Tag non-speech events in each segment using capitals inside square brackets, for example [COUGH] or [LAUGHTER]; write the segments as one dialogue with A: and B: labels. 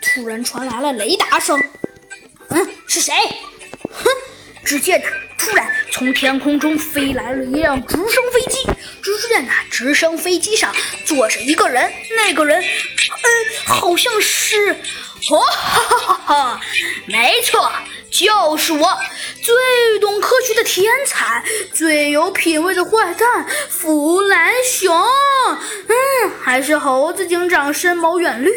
A: 突然传来了雷达声。嗯，是谁？哼！只见呐，突然从天空中飞来了一辆直升飞机。只见那，直升飞机上坐着一个人，那个人，嗯，好像是，哦，哈哈哈哈！没错，就是我，最懂科学的天才，最有品味的坏蛋弗兰熊。嗯，还是猴子警长深谋远虑。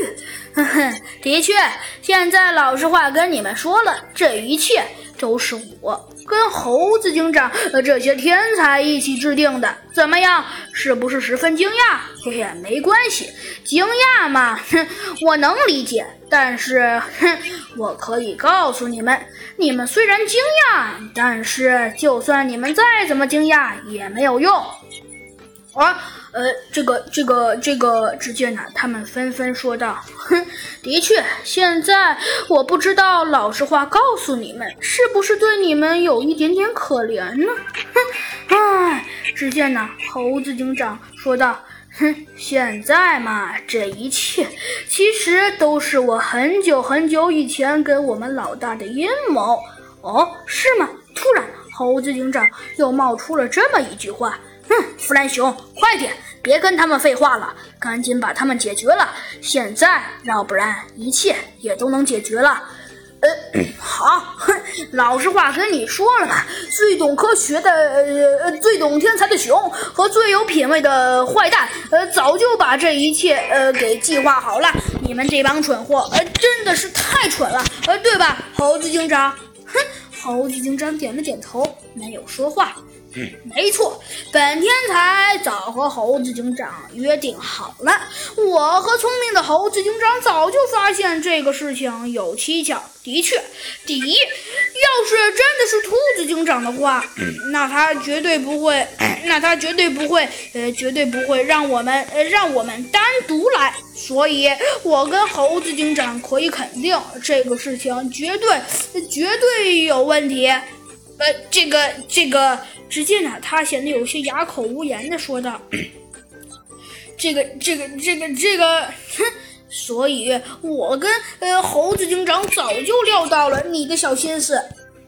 A: 哼哼，的确，现在老实话跟你们说了，这一切。都是我跟猴子警长呃这些天才一起制定的，怎么样？是不是十分惊讶？嘿嘿，没关系，惊讶嘛，哼，我能理解。但是，哼，我可以告诉你们，你们虽然惊讶，但是就算你们再怎么惊讶也没有用。啊，呃，这个，这个，这个，只见呢，他们纷纷说道：“哼，的确，现在我不知道，老实话告诉你们，是不是对你们有一点点可怜呢？”哼，唉，只见呢，猴子警长说道：“哼，现在嘛，这一切其实都是我很久很久以前给我们老大的阴谋。哦，是吗？”突然，猴子警长又冒出了这么一句话。哼，弗兰熊，快点，别跟他们废话了，赶紧把他们解决了。现在，要不然一切也都能解决了。呃，好，哼，老实话跟你说了吧，最懂科学的，呃，最懂天才的熊和最有品味的坏蛋，呃，早就把这一切，呃，给计划好了。你们这帮蠢货，呃，真的是太蠢了，呃，对吧，猴子警长？哼，猴子警长点了点头，没有说话。没错，本天才早和猴子警长约定好了。我和聪明的猴子警长早就发现这个事情有蹊跷。的确，第一，要是真的是兔子警长的话，那他绝对不会，[CLEARS THROAT] 那他绝对不会，呃，绝对不会让我们，呃，让我们单独来。所以，我跟猴子警长可以肯定，这个事情绝对，绝对有问题。呃，这个，这个。只见呢，他显得有些哑口无言的说道：“ [COUGHS] 这个，这个，这个，这个，哼！[LAUGHS] 所以，我跟呃猴子警长早就料到了你的小心思。”